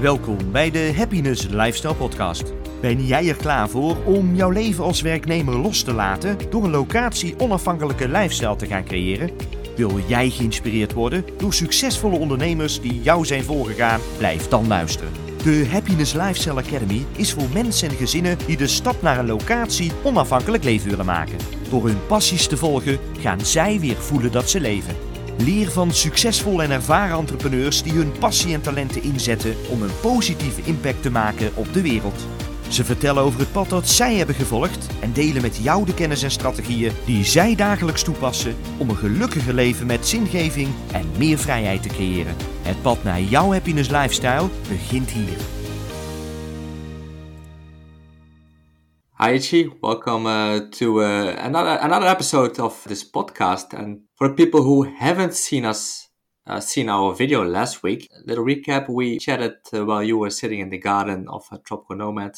Welkom bij de Happiness Lifestyle Podcast. Ben jij er klaar voor om jouw leven als werknemer los te laten door een locatie onafhankelijke lifestyle te gaan creëren? Wil jij geïnspireerd worden door succesvolle ondernemers die jou zijn voorgegaan? Blijf dan luisteren. De Happiness Lifestyle Academy is voor mensen en gezinnen die de stap naar een locatie onafhankelijk leven willen maken. Door hun passies te volgen gaan zij weer voelen dat ze leven. Leer van succesvolle en ervaren entrepreneurs die hun passie en talenten inzetten om een positieve impact te maken op de wereld. Ze vertellen over het pad dat zij hebben gevolgd en delen met jou de kennis en strategieën die zij dagelijks toepassen om een gelukkiger leven met zingeving en meer vrijheid te creëren. Het pad naar jouw happiness lifestyle begint hier. Hi Ichi, welcome uh, to uh, another another episode of this podcast. And for people who haven't seen us, uh, seen our video last week, little recap: we chatted uh, while you were sitting in the garden of a tropical nomad,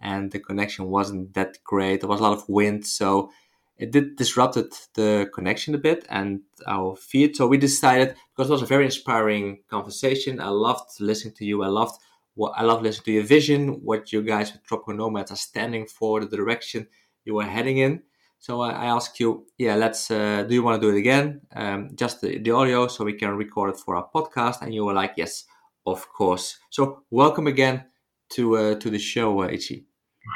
and the connection wasn't that great. There was a lot of wind, so it did disrupted the connection a bit and our feed. So we decided because it was a very inspiring conversation. I loved listening to you. I loved what I love listening to your vision, what you guys with Tropical Nomads are standing for, the direction you are heading in. So I, I ask you, yeah, let's. Uh, do you want to do it again? Um, just the, the audio, so we can record it for our podcast. And you were like, yes, of course. So welcome again to uh, to the show, uh, Ichi.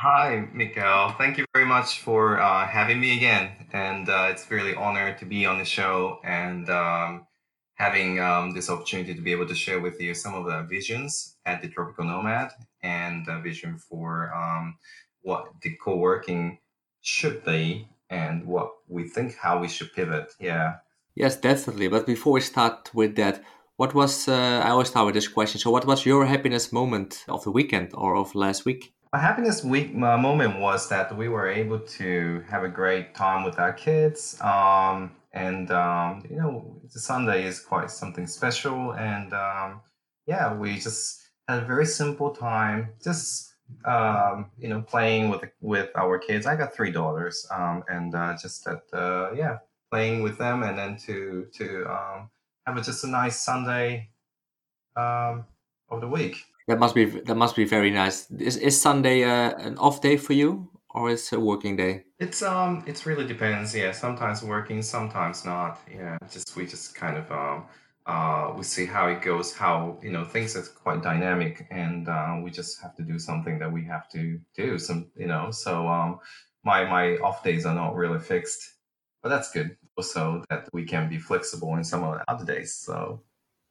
Hi, Mikael. Thank you very much for uh, having me again. And uh, it's really honored to be on the show and um, having um, this opportunity to be able to share with you some of the visions at the Tropical Nomad and the vision for um, what the co-working should be and what we think how we should pivot. Yeah. Yes, definitely. But before we start with that, what was uh, I always start with this question. So, what was your happiness moment of the weekend or of last week? My happiness week my moment was that we were able to have a great time with our kids. Um, and um, you know, the Sunday is quite something special. And um, yeah, we just had a very simple time, just um, you know, playing with with our kids. I got three daughters, um, and uh, just that uh, yeah, playing with them, and then to to um, have a, just a nice Sunday um, of the week. That must be that must be very nice. Is is Sunday uh, an off day for you, or is it a working day? It's um, it's really depends. Yeah, sometimes working, sometimes not. Yeah, just we just kind of um, uh, we see how it goes. How you know things are quite dynamic, and uh, we just have to do something that we have to do. Some you know, so um, my my off days are not really fixed, but that's good. Also, that we can be flexible in some of the other days. So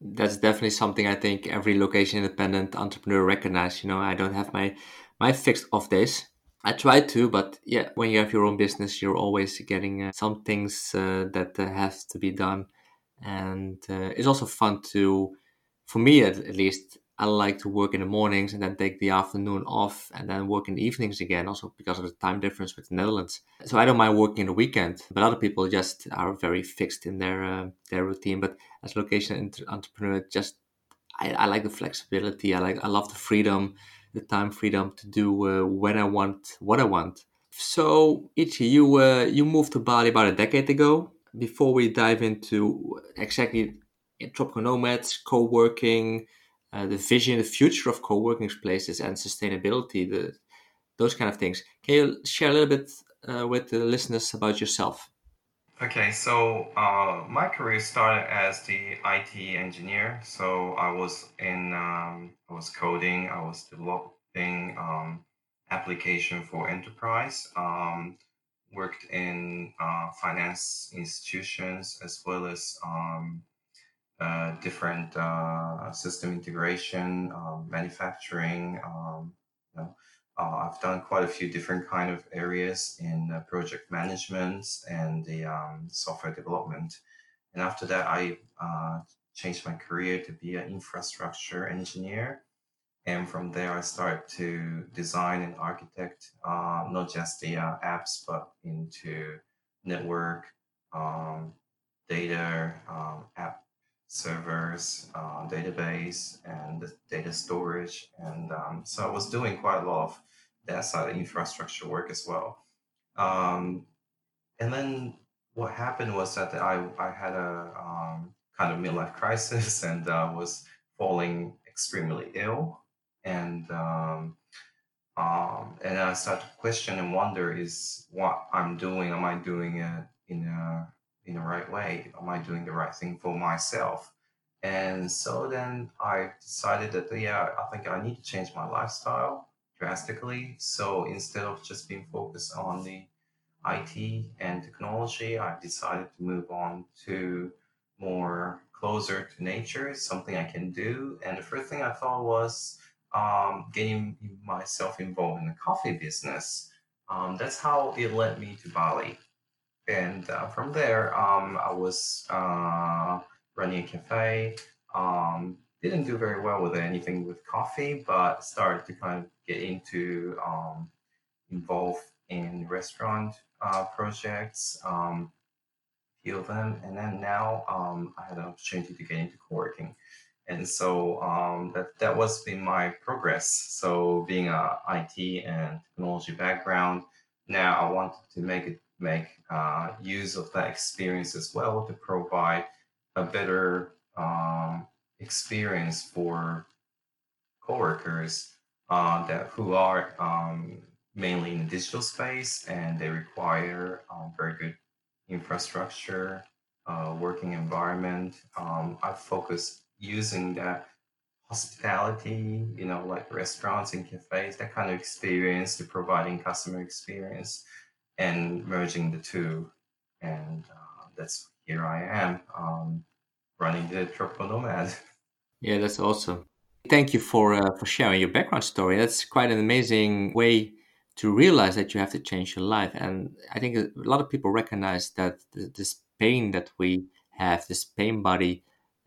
that's definitely something I think every location independent entrepreneur recognize. You know, I don't have my my fixed off days. I try to, but yeah, when you have your own business, you're always getting uh, some things uh, that uh, have to be done, and uh, it's also fun to, for me at, at least, I like to work in the mornings and then take the afternoon off and then work in the evenings again, also because of the time difference with the Netherlands. So I don't mind working in the weekend, but other people just are very fixed in their uh, their routine. But as location entrepreneur, just I, I, like the flexibility. I like I love the freedom, the time freedom to do uh, when I want what I want. So Ichi, you uh, you moved to Bali about a decade ago. Before we dive into exactly tropical nomads, co-working uh, the vision, the future of co-working places and sustainability, the, those kind of things. Can you share a little bit uh, with the listeners about yourself? Okay, so uh, my career started as the IT engineer. So I was in, um, I was coding, I was developing um, application for enterprise. Um, worked in uh, finance institutions as well as um, uh, different uh, system integration, um, manufacturing. Um, you know, uh, I've done quite a few different kind of areas in uh, project management and the um, software development. And after that, I changed my career to be an infrastructure engineer. And from there, I started to design and architect not just the apps, but into network, um, data, um, app servers, uh, database, and data storage. And um, so I was doing quite a lot of that side of infrastructure work as well. Um, and then what happened was that I, I had a um, kind of midlife crisis and uh, was falling extremely ill. And um, um, and I start to question and wonder: Is what I'm doing? Am I doing it in a in the right way? Am I doing the right thing for myself? And so then I decided that yeah, I think I need to change my lifestyle drastically. So instead of just being focused on the IT and technology, I decided to move on to more closer to nature, something I can do. And the first thing I thought was um, getting myself involved in the coffee business. Um, that's how it led me to Bali. And uh, from there, um, I was uh, running a cafe. Um, didn't do very well with anything with coffee, but started to kind of get into um, involved in restaurant uh, projects, um, few of them, and then now um, I had an opportunity to get into co-working, and so um, that that was been my progress. So being a IT and technology background, now I wanted to make it make uh, use of that experience as well to provide a better um, experience for coworkers uh, that who are um, mainly in the digital space and they require um, very good infrastructure, uh, working environment. Um, I focus using that hospitality, you know, like restaurants and cafes, that kind of experience to providing customer experience and merging the two. And uh, that's here I am um, running the Tropical Nomad. Yeah, that's awesome. Thank you for uh, for sharing your background story. That's quite an amazing way to realize that you have to change your life. And I think a lot of people recognize that this pain that we have, this pain body,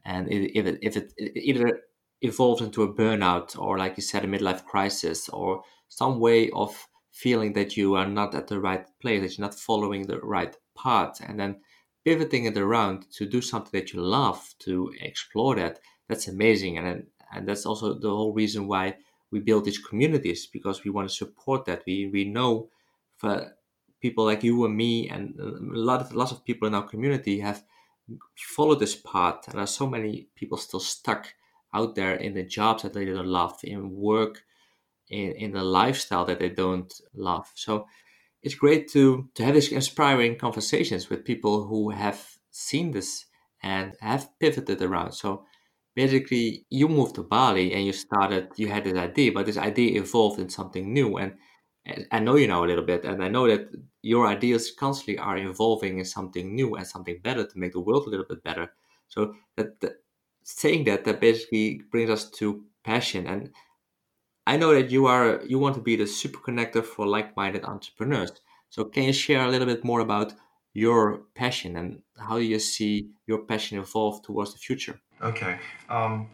and if it, if it either evolves into a burnout or, like you said, a midlife crisis or some way of feeling that you are not at the right place, that you're not following the right path, and then pivoting it around to do something that you love, to explore that, that's amazing. And, and that's also the whole reason why we build these communities because we want to support that. We we know for people like you and me and uh, a lot of lots of people in our community have followed this path, and there are so many people still stuck out there in the jobs that they don't love, in work, in in the lifestyle that they don't love. So it's great to to have these inspiring conversations with people who have seen this and have pivoted around. So basically you moved to Bali and you started you had this idea, but this idea evolved in something new and I know you know a little bit, and I know that your ideas constantly are evolving in something new and something better to make the world a little bit better. So that, that saying that that basically brings us to passion, and I know that you are you want to be the super connector for like-minded entrepreneurs. So can you share a little bit more about your passion and how you see your passion evolve towards the future? Okay. Um,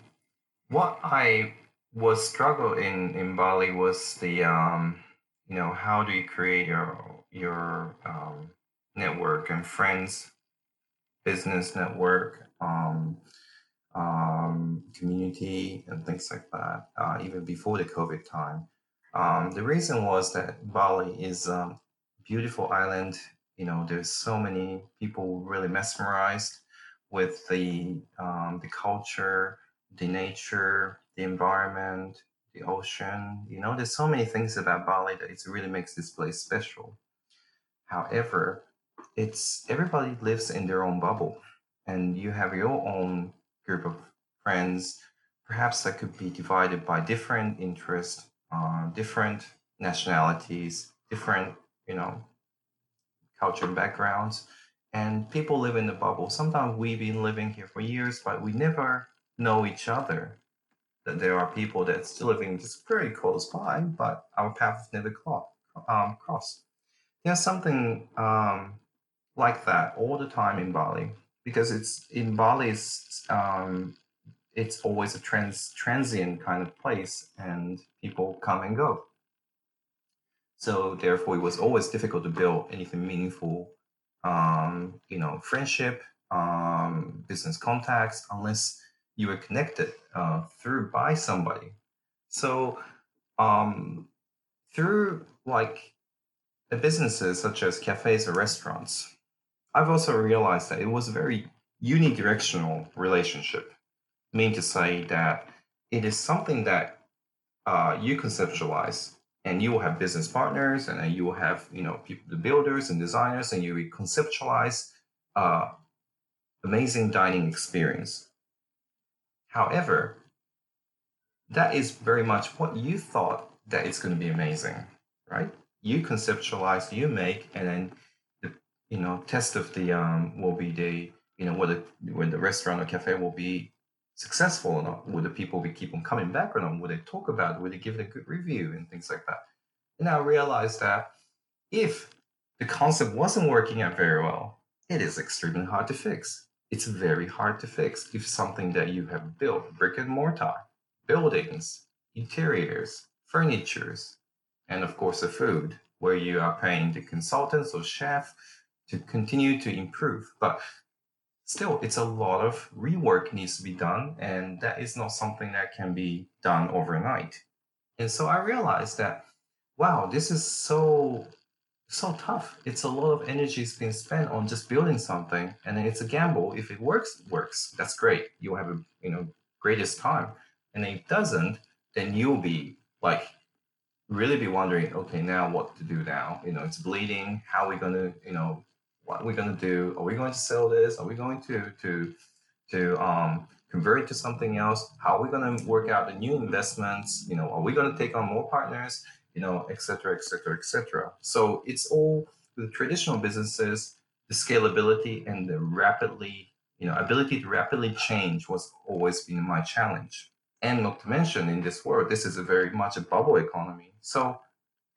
what I was struggle in in Bali was the um, you know how do you create your your um, network and friends, business network, um, um, community, and things like that. Uh, even before the COVID time, um, the reason was that Bali is a beautiful island. You know, there's so many people really mesmerized with the um, the culture, the nature, the environment, the ocean. You know, there's so many things about Bali that it really makes this place special. However, it's everybody lives in their own bubble, and you have your own group of friends. Perhaps that could be divided by different interests, uh, different nationalities, different you know culture backgrounds and people live in the bubble. Sometimes we've been living here for years, but we never know each other. That there are people that still living just very close by, but our paths never clo- um, cross. There's something um, like that all the time in Bali because it's in Bali. It's um, it's always a trans transient kind of place, and people come and go. So therefore, it was always difficult to build anything meaningful um, you know, friendship, um, business contacts, unless you were connected uh, through by somebody. So um, through like the businesses such as cafes or restaurants, I've also realized that it was a very unidirectional relationship. I mean to say that it is something that uh, you conceptualize and you will have business partners and then you will have you know people the builders and designers and you conceptualize uh, amazing dining experience however that is very much what you thought that it's going to be amazing right you conceptualize you make and then the you know test of the um will be the you know whether whether the restaurant or cafe will be successful or not? Will the people be keep on coming back or not? Will they talk about it? Will they give it a good review and things like that? And I realized that if the concept wasn't working out very well, it is extremely hard to fix. It's very hard to fix if something that you have built, brick and mortar, buildings, interiors, furnitures, and of course the food, where you are paying the consultants or chef to continue to improve. But still it's a lot of rework needs to be done and that is not something that can be done overnight and so i realized that wow this is so so tough it's a lot of energy is being spent on just building something and then it's a gamble if it works works that's great you'll have a you know greatest time and if it doesn't then you'll be like really be wondering okay now what to do now you know it's bleeding how are we to you know what are we to do? Are we going to sell this? Are we going to to to um, convert it to something else? How are we to work out the new investments? You know, are we to take on more partners? You know, et cetera, et cetera, et cetera. So it's all the traditional businesses, the scalability and the rapidly, you know, ability to rapidly change was always been my challenge. And not to mention in this world, this is a very much a bubble economy. So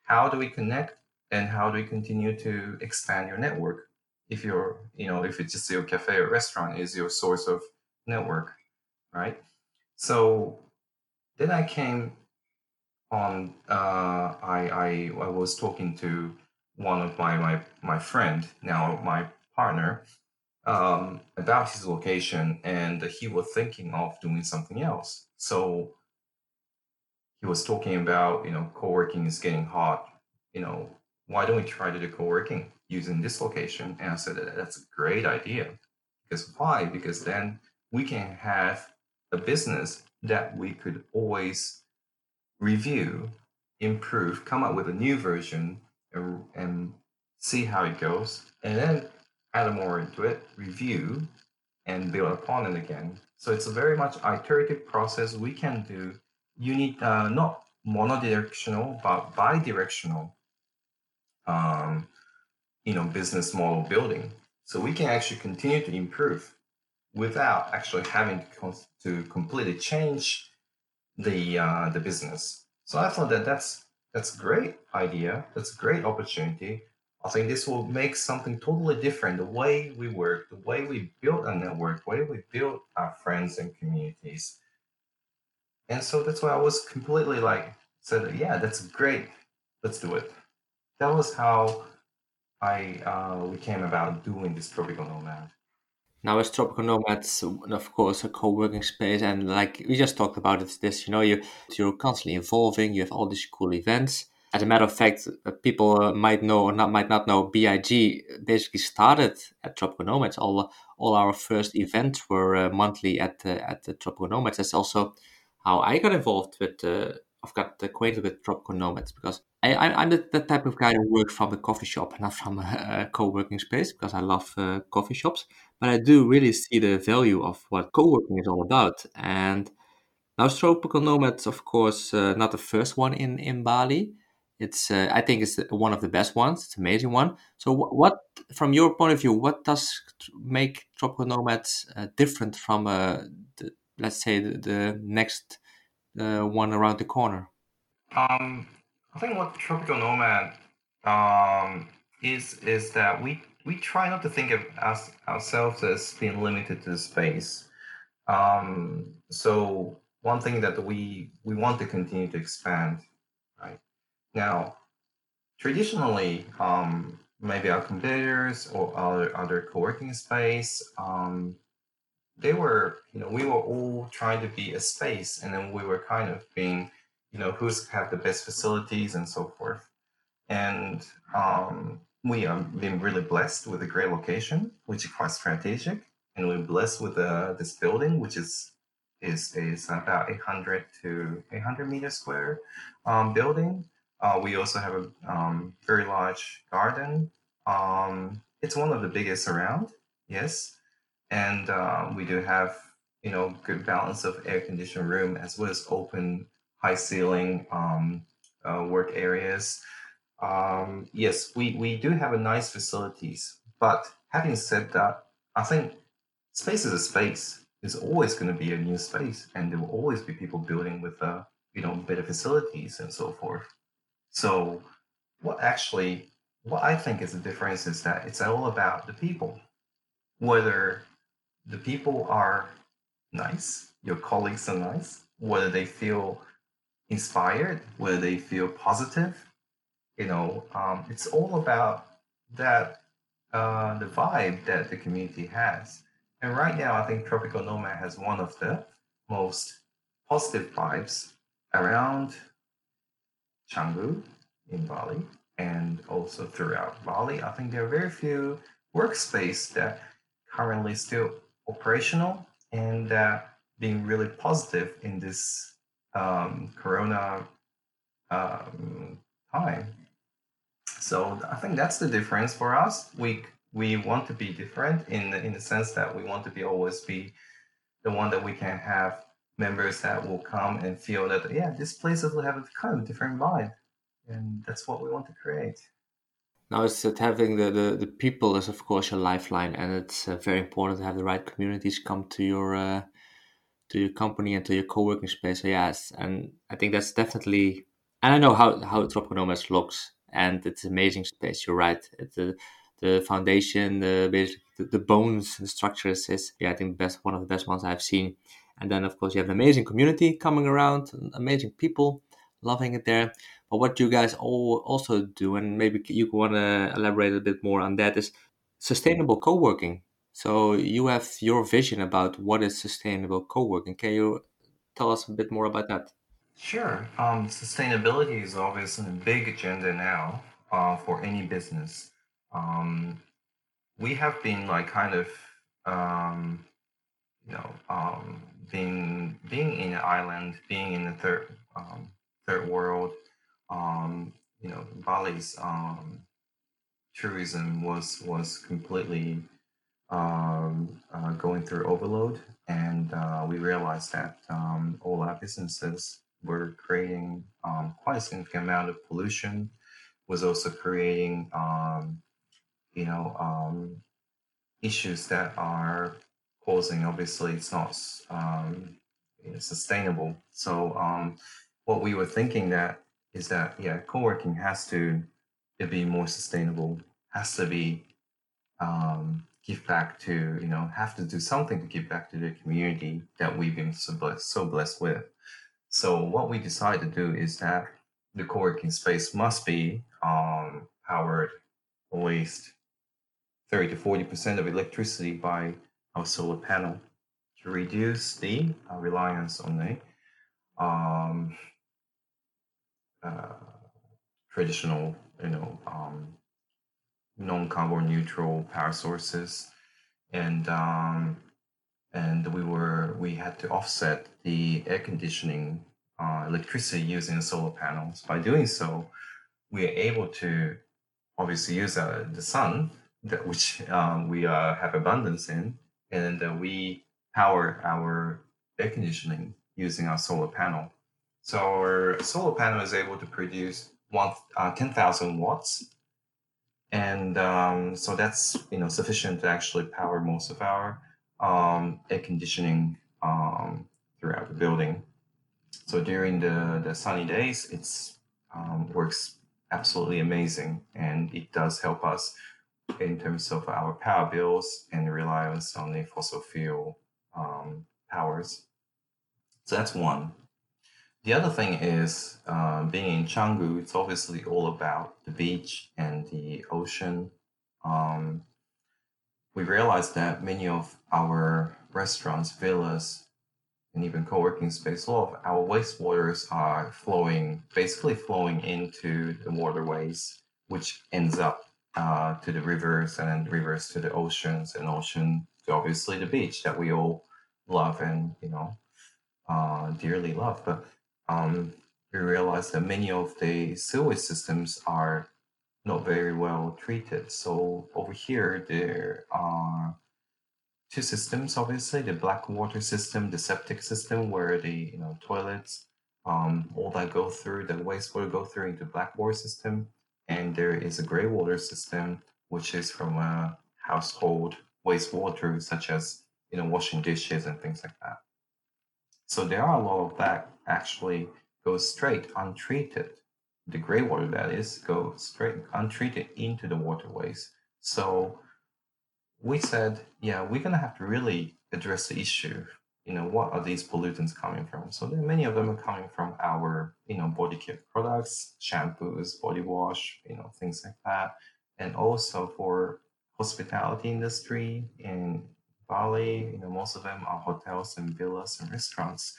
how do we connect and how do we continue to expand your network? if you're you know if it's just your cafe or restaurant is your source of network right so then i came on uh, I, I i was talking to one of my my my friend now my partner um, about his location and he was thinking of doing something else so he was talking about you know co-working is getting hot you know why don't we try to do co-working using this location? And I said, that's a great idea. Because why? Because then we can have a business that we could always review, improve, come up with a new version, and, and see how it goes, and then add more into it, review, and build upon it again. So it's a very much iterative process we can do. You need uh, not monodirectional, but bidirectional um, you know, business model building. So we can actually continue to improve without actually having to, to completely change the uh, the business. So I thought that that's that's a great idea. That's a great opportunity. I think this will make something totally different. The way we work, the way we build a network, the way we build our friends and communities. And so that's why I was completely like said, yeah, that's great. Let's do it that was how I uh, we came about doing this tropical nomad. Now, as tropical nomads, of course, a co-working space, and like we just talked about, it's this. You know, you you're constantly evolving. You have all these cool events. As a matter of fact, uh, people uh, might know or not might not know. Big basically started at Tropical Nomads. All all our first events were uh, monthly at uh, at the Tropical Nomads. That's also how I got involved with. Uh, I've got acquainted with Tropical Nomads because I, am the, the, type of guy who works from a coffee shop, not from a, a co-working space, because I love uh, coffee shops. But I do really see the value of what co-working is all about. And now, Tropical Nomads, of course, uh, not the first one in in Bali. It's uh, I think it's one of the best ones. It's an amazing one. So, what, from your point of view, what does make Tropical Nomads uh, different from, uh, the, let's say, the, the next uh, one around the corner? Um, I think what tropical nomad um, is is that we we try not to think of us ourselves as being limited to the space. Um, so one thing that we we want to continue to expand, right? Now, traditionally, um, maybe our competitors or other other co-working space, um, they were, you know, we were all trying to be a space, and then we were kind of being, you know, who's have the best facilities and so forth. And um, we have been really blessed with a great location, which is quite strategic, and we're blessed with uh, this building, which is is is about 800 to 800 meter square um, building. Uh, we also have a um, very large garden. Um, it's one of the biggest around, yes, and uh, we do have you know good balance of air conditioned room as well as open high ceiling um, uh, work areas. Um, yes, we we do have a nice facilities, but having said that, I think space is a space. There's always going to be a new space, and there will always be people building with uh, you know better facilities and so forth. So, what actually, what I think is the difference is that it's all about the people. Whether the people are nice, your colleagues are nice, whether they feel inspired, whether they feel positive, you know, um, it's all about that uh, the vibe that the community has. And right now, I think Tropical Nomad has one of the most positive vibes around Canggu in Bali and also throughout Bali. I think there are very few workspace that currently still operational and uh, being really positive in this um, Corona um, time. So I think that's the difference for us. We we want to be different in the, in the sense that we want to be always be the one that we can have members that will come and feel that yeah this place will have a kind of different vibe. And that's what we want to create. Now it's that having the, the, the people is of course your lifeline and it's uh, very important to have the right communities come to your uh, to your company and to your co-working space. So yes and i think that's definitely and i know how how nomads looks and it's amazing space you're right the the foundation the basic the, the bones the structures is yeah i think best one of the best ones i've seen and then of course you have an amazing community coming around amazing people loving it there but what you guys all also do and maybe you want to elaborate a bit more on that is sustainable co-working so you have your vision about what is sustainable co-working. Can you tell us a bit more about that? Sure. Um, sustainability is obviously a big agenda now uh, for any business. Um, we have been like kind of um, you know um, being being in an island, being in the third um, third world. Um, you know, Bali's tourism was was completely uh, going through overload, and uh, we realized that all our businesses were creating um, quite a significant amount of pollution. Was also creating, um, you know, um, issues that are causing. Obviously, it's not um, sustainable. So, what we were thinking that is that yeah, co-working has to be more sustainable. Has to be um, give back to, you know, have to do something to give back to the community that we've been so blessed, so blessed with. So what we decided to do is that the co-working space must be um, powered at least 30 to 40% of electricity by our solar panel to reduce the uh, reliance on the um, uh, traditional, you know, um, non-carbon neutral power sources, and um, and we were we had to offset the air conditioning uh, electricity using solar panels. By doing so, we are able to obviously use uh, the sun, that, which um, we uh, have abundance in, and uh, we power our air conditioning using our solar panel. So our solar panel is able to produce one uh, 10,000 watts and um, so that's you know sufficient to actually power most of our um, air conditioning um, throughout the building. So during the the sunny days, it's um, works absolutely amazing, and it does help us in terms of our power bills and reliance on the fossil fuel um, powers. So that's one. The other thing is uh, being in Canggu, it's obviously all about the beach and the ocean. Um, we realized that many of our restaurants, villas, and even co-working space, a lot of our wastewaters are flowing, basically flowing into the waterways, which ends up uh, to the rivers and then rivers to the oceans and ocean to obviously the beach that we all love and you know uh, dearly love. But um, we realized that many of the sewage systems are not very well treated. So over here, there are two systems, obviously, the black water system, the septic system, where the you know toilets, um, all that go through, the wastewater go through into black water system. And there is a gray water system, which is from a household wastewater, such as you know washing dishes and things like that. So there are a lot of that actually goes straight untreated. The gray water that is go straight untreated into the waterways. So we said, yeah, we're gonna have to really address the issue. You know, what are these pollutants coming from? So there, many of them are coming from our, you know, body care products, shampoos, body wash, you know, things like that, and also for hospitality industry in Bali. You know, most of them are hotels and villas and restaurants,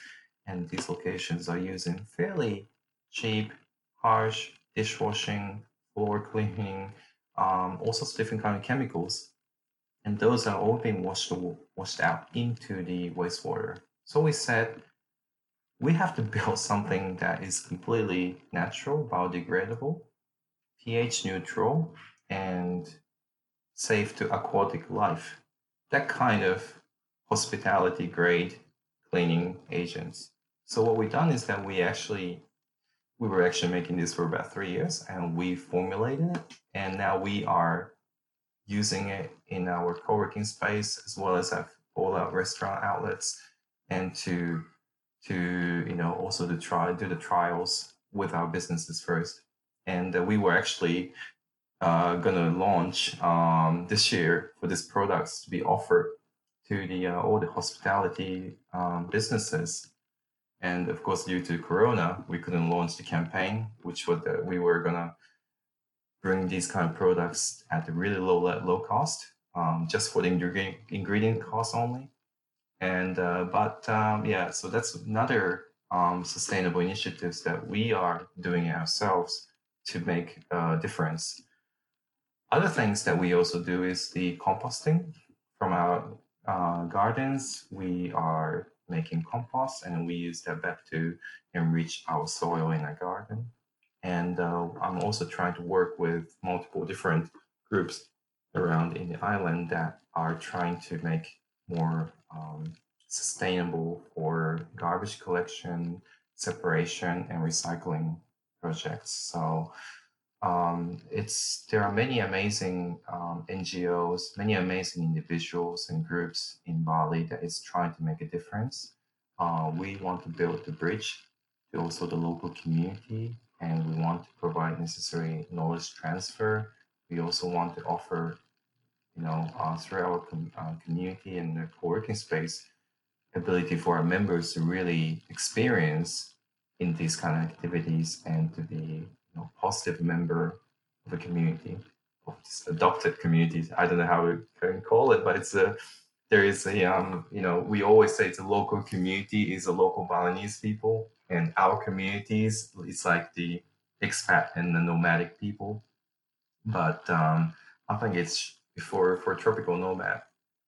and these locations are using fairly cheap, harsh dishwashing, floor cleaning, um, all sorts of different kind of chemicals and those are all being washed, washed out into the wastewater. So we said we have to build something that is completely natural, biodegradable, pH neutral, and safe to aquatic life. That kind of hospitality grade cleaning agents. So what we've done is that we actually we were actually making this for about three years and we formulated it and now we are using it in our co-working space as well as have all our restaurant outlets and to to you know also to try do the trials with our businesses first. And uh, we were actually uh, gonna launch um, this year for these products to be offered to the uh, all the hospitality um, businesses and of course due to corona we couldn't launch the campaign which was uh, we were gonna bring these kind of products at a really low low cost, um, just for the ingredient ingredient cost only. And uh, but um, yeah, so that's another um, sustainable initiatives that we are doing ourselves to make a difference. Other things that we also do is the composting from our uh, gardens. We are making compost and we use that back to enrich our soil in our garden. And uh, I'm also trying to work with multiple different groups around in the island that are trying to make more um, sustainable for garbage collection, separation, and recycling projects. So um, it's there are many amazing um, NGOs, many amazing individuals and groups in Bali that is trying to make a difference. Uh, we want to build the bridge to also the local community and we want to provide necessary knowledge transfer. We also want to offer, you know, uh, through our com- uh, community and the co-working space, ability for our members to really experience in these kind of activities and to be, know, positive member of a community, of this adopted community. I don't know how we can call it, but it's a there is a um, you know we always say it's a local community is a local Balinese people. And our communities it's like the expat and the nomadic people. But um, i think it's for for tropical nomad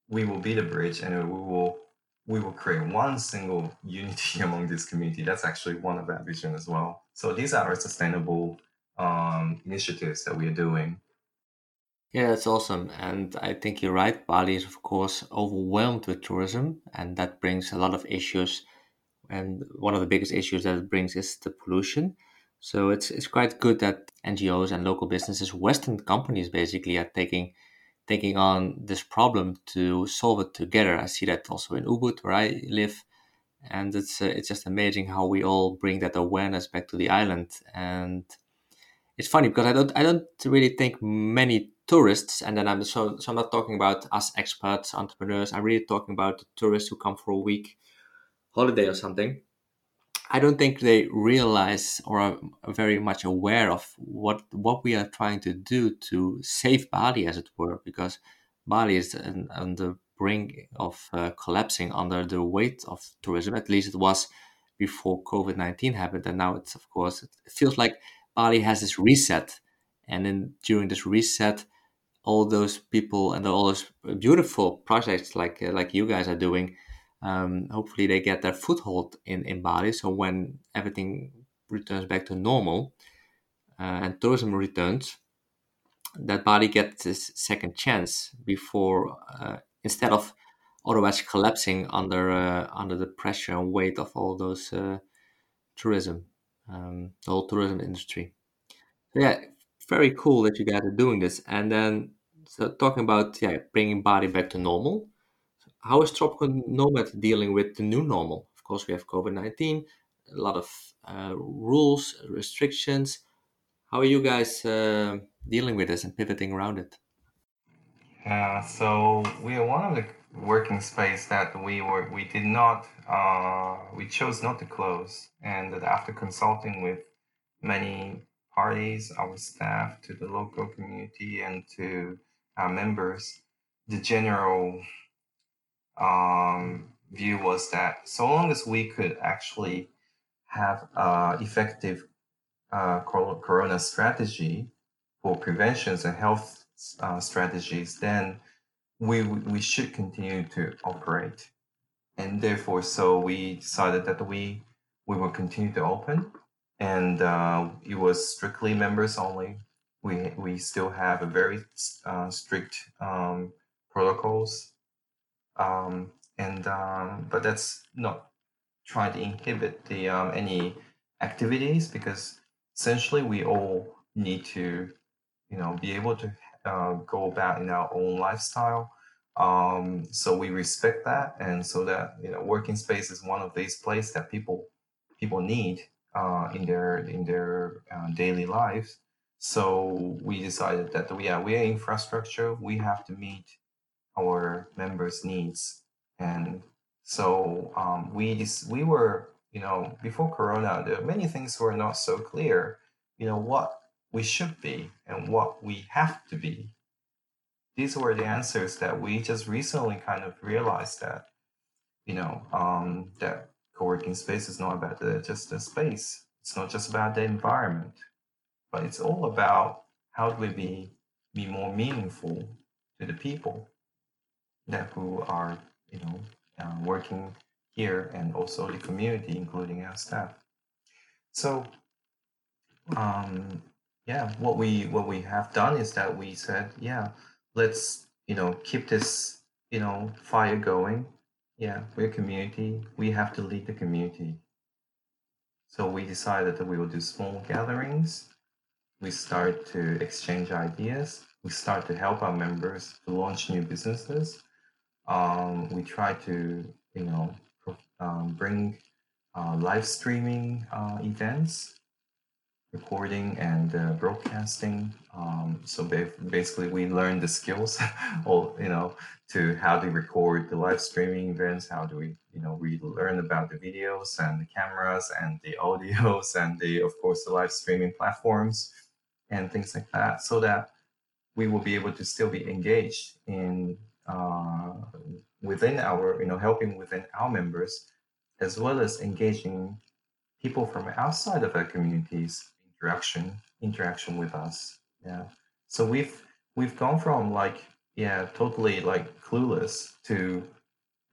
we will be the bridge and we will we will create one single unity among this community. That's actually one of our vision as well so these are sustainable um, initiatives that we are doing yeah, that's awesome. And I think you're right. Bali is, of course, overwhelmed with tourism, and that brings a lot of issues and one of the biggest issues that it brings is the pollution. So it's it's quite good that NGOs and local businesses, Western companies, basically are taking taking on this problem to solve it together. I see that also in Ubud, where I live, and it's uh, it's just amazing how we all bring that awareness back to the island. And it's funny because I don't I don't really think many tourists, and then I'm so so I'm not talking about us experts, entrepreneurs. I'm really talking about the tourists who come for a week holiday or something, I don't think they realize or are very much aware of what what we are trying to do to save Bali, as it were, because Bali is on the brink of uh, collapsing under the weight of tourism. At least it was before COVID nineteen happened, and now it's of course it feels like Bali has this reset, and then during this reset, all those people and all those beautiful projects like uh, like you guys are doing Um, hopefully, they get their foothold in in Bali. So when everything returns back to normal uh, and tourism returns, that Bali gets this second chance before uh, instead of otherwise collapsing under uh, under the pressure and weight of all those uh, tourism, um, the whole tourism industry. So yeah, very cool that you guys are doing this. And then so talking about yeah bringing Bali back to normal. How is Tropical Nomad dealing with the new normal? Of course, we have COVID nineteen, a lot of uh, rules, restrictions. How are you guys uh, dealing with this and pivoting around it? Yeah, so we are one of the working space that we were we did not uh, we chose not to close, and after consulting with many parties, our staff, to the local community, and to our members, the general um, view was that so long as we could actually have uh, effective uh, corona strategy for preventions and health uh, strategies, then we we should continue to operate, and therefore, so we decided that we we will continue to open, and uh, it was strictly members only. We we still have a very uh, strict um, protocols, um, and um, but that's not trying to inhibit the um, any activities because essentially we all need to you know be able to uh, go about in our own lifestyle. Um, so we respect that, and so that you know, working space is one of these places that people people need uh, in their in their uh, daily lives. So we decided that we are we are infrastructure. We have to meet our members' needs, and so um, we we were you know before Corona, there many things were not so clear. You know what we should be and what we have to be. These were the answers that we just recently kind of realized that, you know, um, that co-working space is not about the, just the space. It's not just about the environment, but it's all about how do we be be more meaningful to the people that who are, you know, uh, working here and also the community, including our staff. So um, yeah, what we what we have done is that we said, yeah, let's you know keep this you know fire going. Yeah, we're a community. We have to lead the community. So we decided that we will do small gatherings. We start to exchange ideas. We start to help our members to launch new businesses. Um, we try to you know um, bring uh, live streaming uh, events recording and uh, broadcasting. Um, so basically, we learn the skills, you know, to how to record the live streaming events. How do we, you know, we learn about the videos and the cameras and the audios and the, of course, the live streaming platforms and things like that, so that we will be able to still be engaged in uh, within our, you know, helping within our members, as well as engaging people from outside of our communities interaction interaction with us. Yeah. So we've we've gone from like yeah totally like clueless to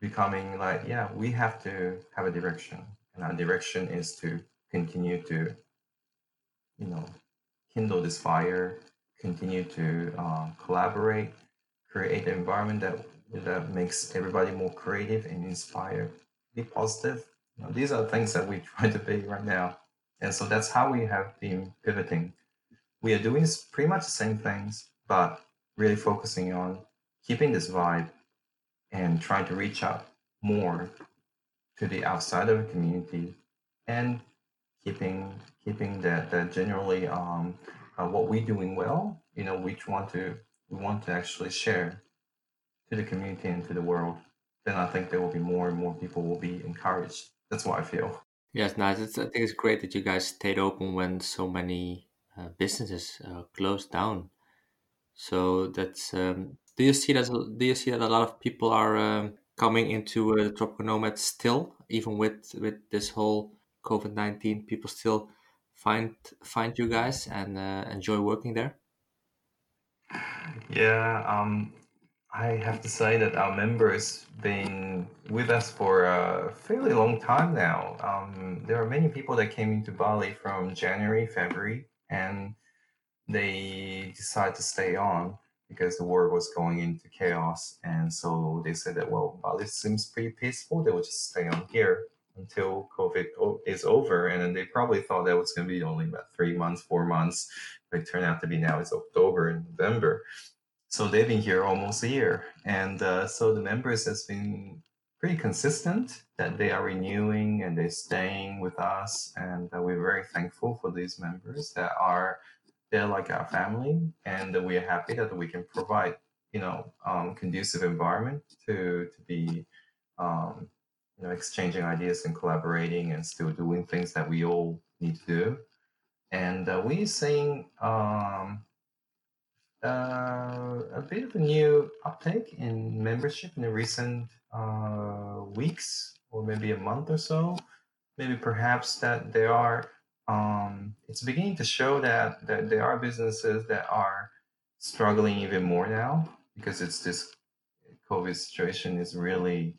becoming like yeah we have to have a direction. And our direction is to continue to you know kindle this fire continue to uh, collaborate create an environment that that makes everybody more creative and inspired be positive. You know, these are things that we try to be right now and so that's how we have been pivoting. We are doing pretty much the same things, but really focusing on keeping this vibe and trying to reach out more to the outside of the community and keeping keeping that that generally um, uh, what we're doing well, you know, we want to we want to actually share to the community and to the world. Then I think there will be more and more people will be encouraged. That's what I feel. Yes, nice. It's, I think it's great that you guys stayed open when so many uh, businesses uh, closed down. So that's. Um, do you see that? Do you see that a lot of people are um, coming into uh, tropical still, even with with this whole COVID nineteen? People still find find you guys and uh, enjoy working there. Yeah, um, I have to say that our members been with us for a fairly long time now. Um, there are many people that came into Bali from January, February, and they decided to stay on because the world was going into chaos. And so they said that, well, Bali seems pretty peaceful. They will just stay on here until COVID is over. And then they probably thought that was going to be only about three months, four months. But it turned out to be now it's October and November. So they've been here almost a year. And uh, so the members has been pretty consistent that they are renewing and they're staying with us. And uh, we're very thankful for these members that are, they're like our family. And we are happy that we can provide, you know, um, conducive environment to, to be, um, you know, exchanging ideas and collaborating and still doing things that we all need to do. And uh, we're seeing um, uh, a bit of a new uptake in membership in the recent uh, weeks or maybe a month or so. Maybe perhaps that there are, um, it's beginning to show that, that there are businesses that are struggling even more now because it's this COVID situation is really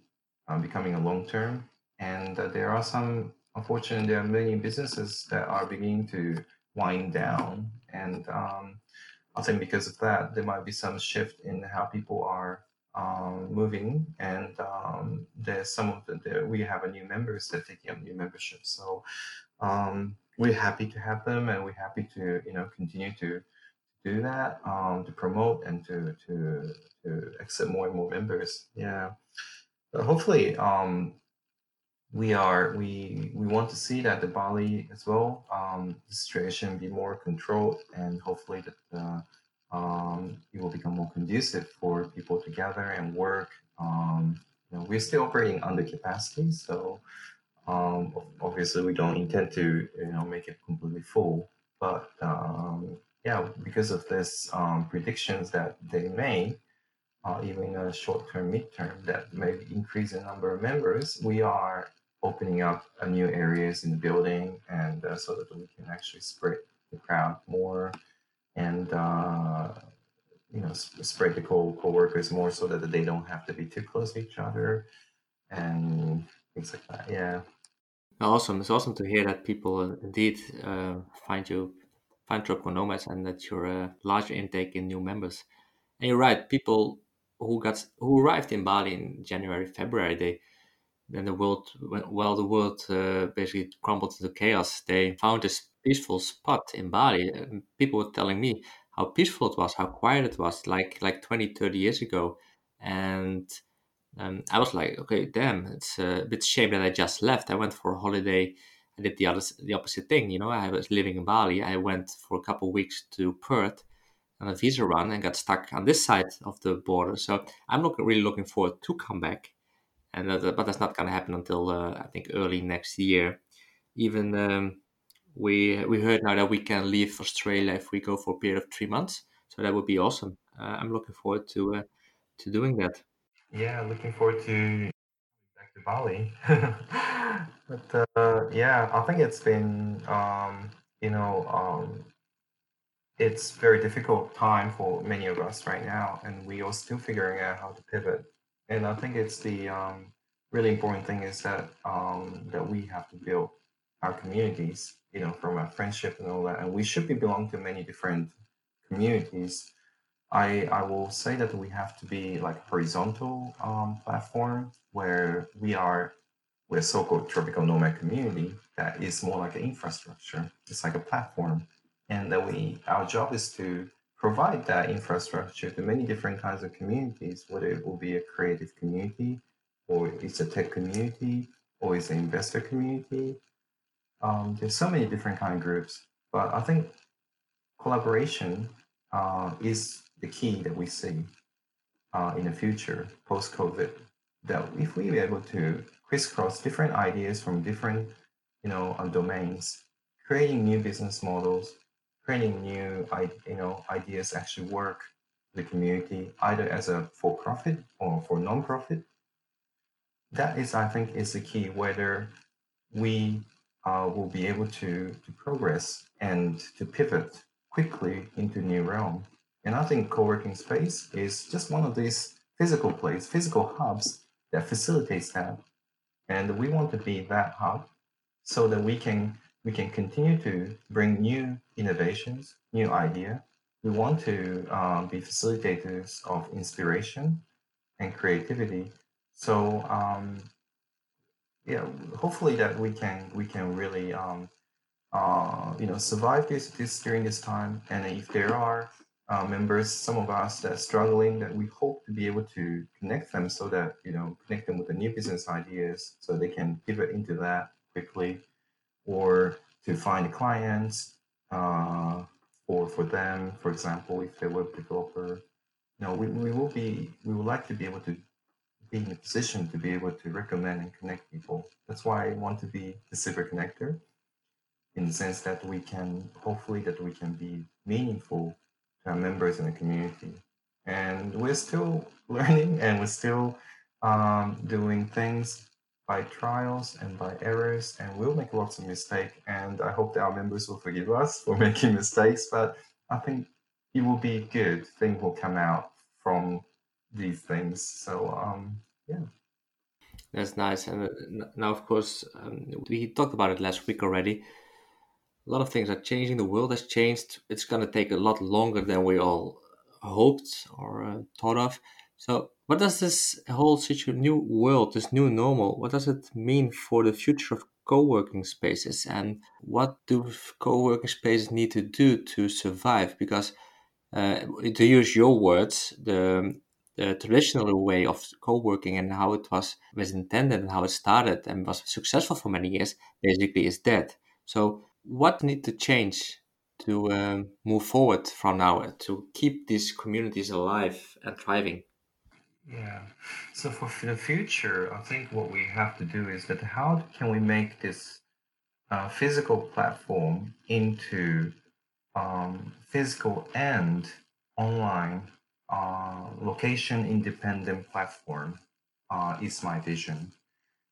um, becoming a long term. And uh, there are some, unfortunately, there are many businesses that are beginning to wind down. And um, I think because of that, there might be some shift in how people are um, moving, and um, there's some of the we have a new members that taking up new membership. So um, we're happy to have them, and we're happy to you know continue to do that um, to promote and to to to accept more and more members. Yeah, but hopefully um, we are we we want to see that the Bali as well um, the situation be more controlled and hopefully that uh, um, it will become more conducive for people to gather and work. Um, you know, we're still operating under capacity, so um, obviously we don't intend to you know make it completely full. But um, yeah, because of this um, predictions that they made, uh, even a short term, mid term, that may increase the number of members, we are opening up new areas in the building and uh, so that we can actually spread the crowd more and uh, you know sp- spread the co co-workers more so that they don't have to be too close to each other and things like that yeah. Awesome. It's awesome to hear that people indeed uh, find you find Tropical Nomads and that you're a larger intake in new members. And you're right people who got who arrived in Bali in January February they then the world, while the world uh, basically crumbled into chaos, they found this peaceful spot in Bali. And people were telling me how peaceful it was, how quiet it was, like like 20, 30 years ago. And um, I was like, okay, damn, it's a bit shame that I just left. I went for a holiday. I did the other, the opposite thing. You know, I was living in Bali. I went for a couple of weeks to Perth on a visa run and got stuck on this side of the border. So I'm not really looking forward to come back and that, but that's not going to happen until uh, I think early next year. Even um, we we heard now that we can leave Australia if we go for a period of three months, so that would be awesome. Uh, I'm looking forward to uh, to doing that. Yeah, looking forward to back to Bali. but uh, yeah, I think it's been um, you know um, it's very difficult time for many of us right now, and we are still figuring out how to pivot and I think it's the um, really important thing is that um, that we have to build our communities, you know, from our friendship and all that, and we should be belong to many different communities. I I will say that we have to be like a horizontal um, platform where we are we're so-called tropical nomad community that is more like an infrastructure. It's like a platform, and that we our job is to provide that infrastructure to many different kinds of communities, whether it will be a creative community, or it's a tech community, or it's an investor community. Um, there's so many different kind of groups, but I think collaboration uh, is the key that we see uh, in the future post COVID. That if we are able to crisscross different ideas from different, you know, uh, domains, creating new business models, creating new you know ideas actually work the community either as a for profit or for non-profit that is i think is the key whether we uh, will be able to, to progress and to pivot quickly into new realm and i think co-working space is just one of these physical place, physical hubs that facilitates that. And we want to be that hub so that we can we can continue to bring new innovations, new idea. We want to um, be facilitators of inspiration and creativity. So um, yeah, hopefully that we can we can really um, uh, you know survive this this during this time. And if there are uh, members, some of us that are struggling, that we hope to be able to connect them so that you know connect them with the new business ideas, so they can pivot into that quickly, or to find clients, uh, or for them, for example, if they're web developer, you know, we, we will be we would like to be able to be in a position to be able to recommend and connect people. That's why I want to be the super connector in the sense that we can hopefully that we can be meaningful to our members in the community. And we're still learning and we're still um, doing things by trials and by errors and we'll make lots of mistakes and I hope that our members will forgive us for making mistakes, but I think it will be good. Things will come out from these things. So um, yeah. That's nice. And uh, now, of course, um, we talked about it last week already. A lot of things are changing. The world has changed. It's going to take a lot longer than we all hoped or uh, thought of. So, what does this whole situation, new world, this new normal, what does it mean for the future of co-working spaces? And what do co-working spaces need to do to survive? Because uh, to use your words, the the traditional way of co-working and how it was was intended and how it started and was successful for many years basically is dead. So what need to change to um, move forward from now to keep these communities alive and thriving? Yeah. So for the future, I think what we have to do is that how can we make this uh, physical platform into um, physical and online uh, location independent platform uh, is my vision.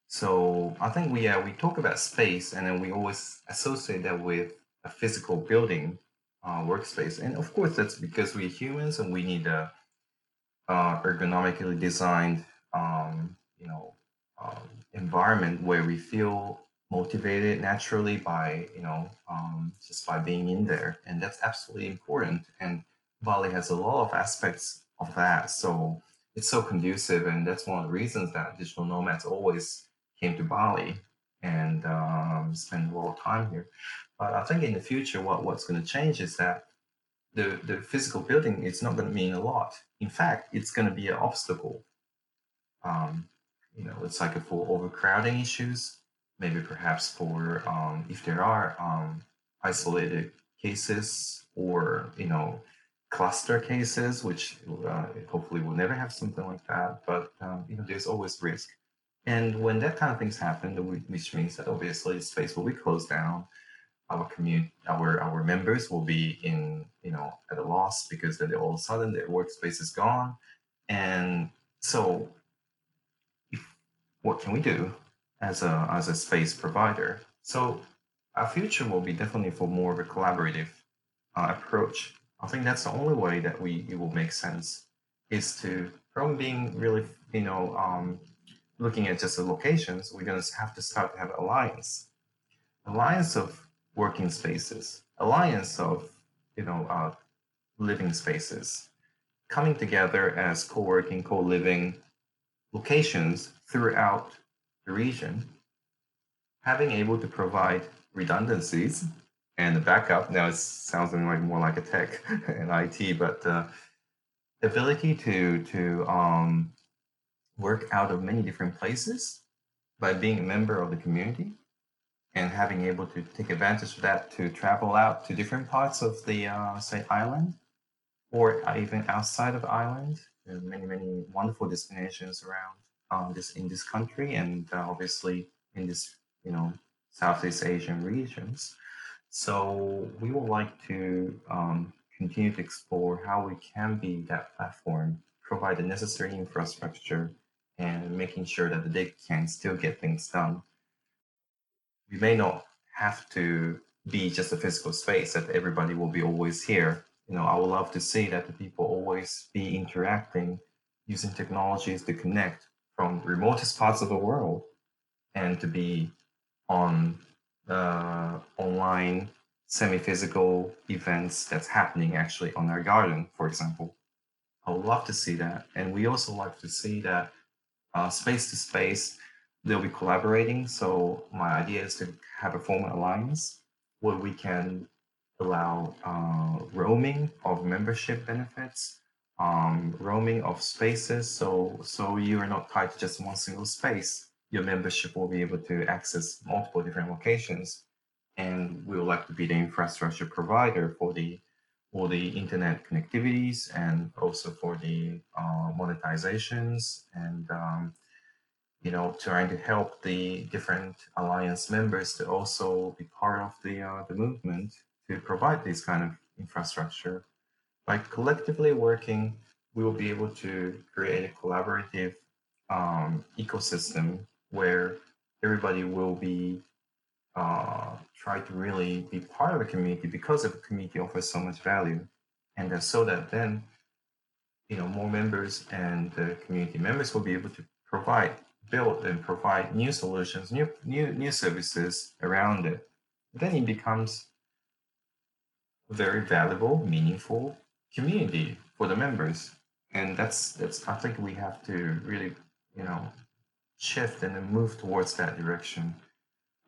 So I think we uh, we talk about space and then we always associate that with a physical building uh, workspace, and of course that's because we're humans and we need a uh, ergonomically designed um, you know um, environment where we feel motivated naturally by you know um, just by being in there, and that's absolutely important and Bali has a lot of aspects of that. So it's so conducive, and that's one of the reasons that digital nomads always came to Bali and um, spend a lot of time here. But I think in the future, what, what's going to change is that the, the physical building is not going to mean a lot. In fact, it's going to be an obstacle. Um, you know, it's like for overcrowding issues, maybe perhaps for um, if there are um, isolated cases or you know cluster cases, which uh, hopefully we'll never have something like that. But um, you know, there's always risk. And when that kind of things happen, which means that obviously space will be closed down, our community, our our members will be in you know at a loss because then all of a sudden their workspace is gone, and so if, what can we do as a as a space provider? So our future will be definitely for more of a collaborative uh, approach. I think that's the only way that we it will make sense is to from being really you know um, looking at just the locations, we're gonna have to start to have alliance, alliance of working spaces, alliance of you know uh, living spaces, coming together as co-working, co-living locations throughout the region, having able to provide redundancies and backup. Now it sounds like more like a tech and IT, but uh, the ability to to um, work out of many different places by being a member of the community and having able to take advantage of that to travel out to different parts of the uh, say island or even outside of island. Many many wonderful destinations around um, this in this country and uh, obviously in this you know Southeast Asian regions. So we would like to um, continue to explore how we can be that platform, provide the necessary infrastructure, and making sure that the they can still get things done. We may not have to be just a physical space that everybody will be always here. You know, I would love to see that the people always be interacting using technologies to connect from remotest parts of the world and to be on uh, online semi-physical events that's happening actually on our garden, for example. I would love to see that. And we also like to see that uh, space to space, they'll be collaborating. So my idea is to have a formal alliance where we can allow uh, roaming of membership benefits, um, roaming of spaces. So so you are not tied to just one single space. Your membership will be able to access multiple different locations, and we would like to be the infrastructure provider for the for the internet connectivities and also for the uh, monetizations and um, you know trying to help the different alliance members to also be part of the uh, the movement to provide this kind of infrastructure. By collectively working, we will be able to create a collaborative um, ecosystem where everybody will be uh, try to really be part of the community because the community offers so much value, and then so that then you know more members and the community members will be able to provide build and provide new solutions new new new services around it then it becomes a very valuable, meaningful community for the members. And that's that's I think we have to really, you know, shift and then move towards that direction.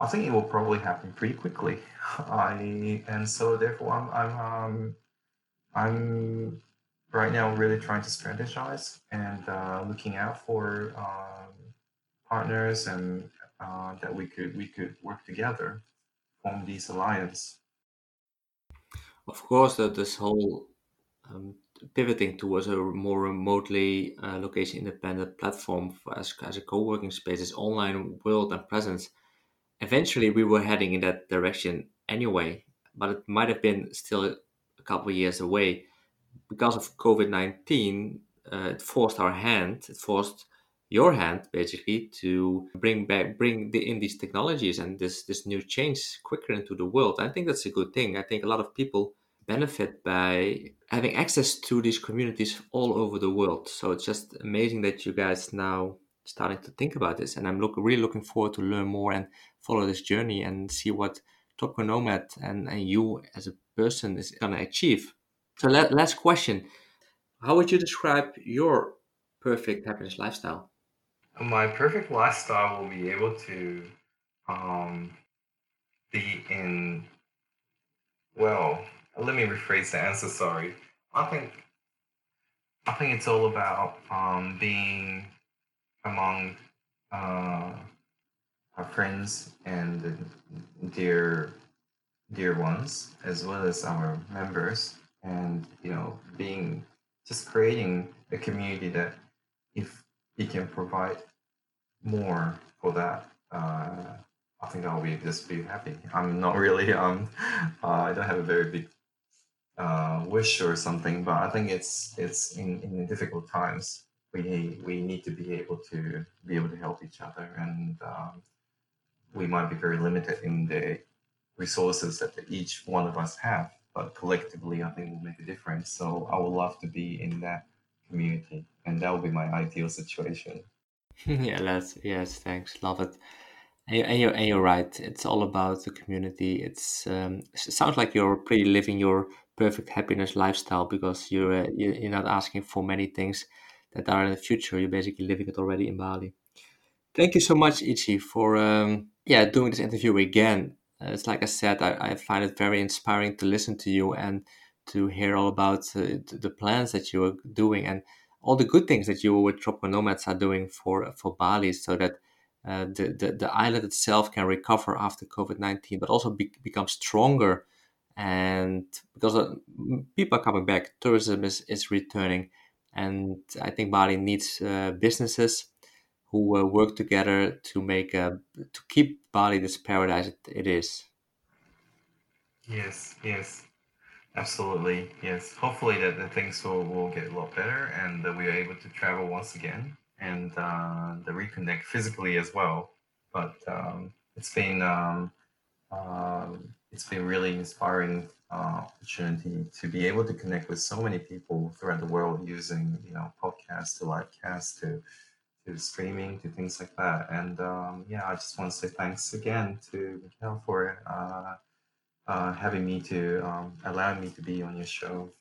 I think it will probably happen pretty quickly. I and so therefore I'm I'm um, I'm right now really trying to strategize and uh, looking out for um, partners and uh, that we could we could work together form these alliance of course, that this whole um, pivoting towards a more remotely uh, location independent platform as, as a co-working space, this online world and presence, eventually we were heading in that direction anyway, but it might have been still a couple of years away. Because of COVID-19, uh, it forced our hand, it forced your hand basically to bring back bring the, in these technologies and this this new change quicker into the world i think that's a good thing i think a lot of people benefit by having access to these communities all over the world. So it's just amazing that you guys now starting to think about this, and I'm look, really looking forward to learn more and follow this journey and see what Tropical Nomad and, and you as a person is gonna achieve. So last question: How would you describe your perfect happiness lifestyle? My perfect lifestyle will be able to um, be in well let me rephrase the answer. Sorry. I think I think it's all about um, being among uh, our friends and dear dear ones, as well as our members, and you know, being just creating a community that if we can provide more for that, uh, I think I'll be just be happy. I'm not really um, uh, I don't have a very big uh, wish or something, but I think it's it's in, in difficult times we we need to be able to be able to help each other, and um, we might be very limited in the resources that each one of us have, but collectively, I think will make a difference. So I would love to be in that community, and that would be my ideal situation. yeah, that's yes, thanks, love it. And you're, and you're right. It's all about the community. It's um, it sounds like you're pretty living your perfect happiness lifestyle because you're uh, you're not asking for many things that are in the future. You're basically living it already in Bali. Thank you so much, Ichi, for um, yeah doing this interview again. Uh, it's like I said, I, I find it very inspiring to listen to you and to hear all about uh, the plans that you are doing and all the good things that you with Tropical Nomads are doing for for Bali, so that uh, the, the the island itself can recover after COVID nineteen, but also be, become stronger and because uh, people are coming back, tourism is, is returning, and I think Bali needs uh, businesses who uh, work together to make uh, to keep Bali this paradise it is. Yes, yes, absolutely, yes. Hopefully that the things will, will get a lot better and that we are able to travel once again and uh, the reconnect physically as well. But um, it's been um, um, it's been really inspiring uh, opportunity to be able to connect with so many people throughout the world using you know podcasts to live cast to to streaming to things like that. And um, yeah, I just want to say thanks again to Mikhail for uh, uh, having me to um, me to be on your show.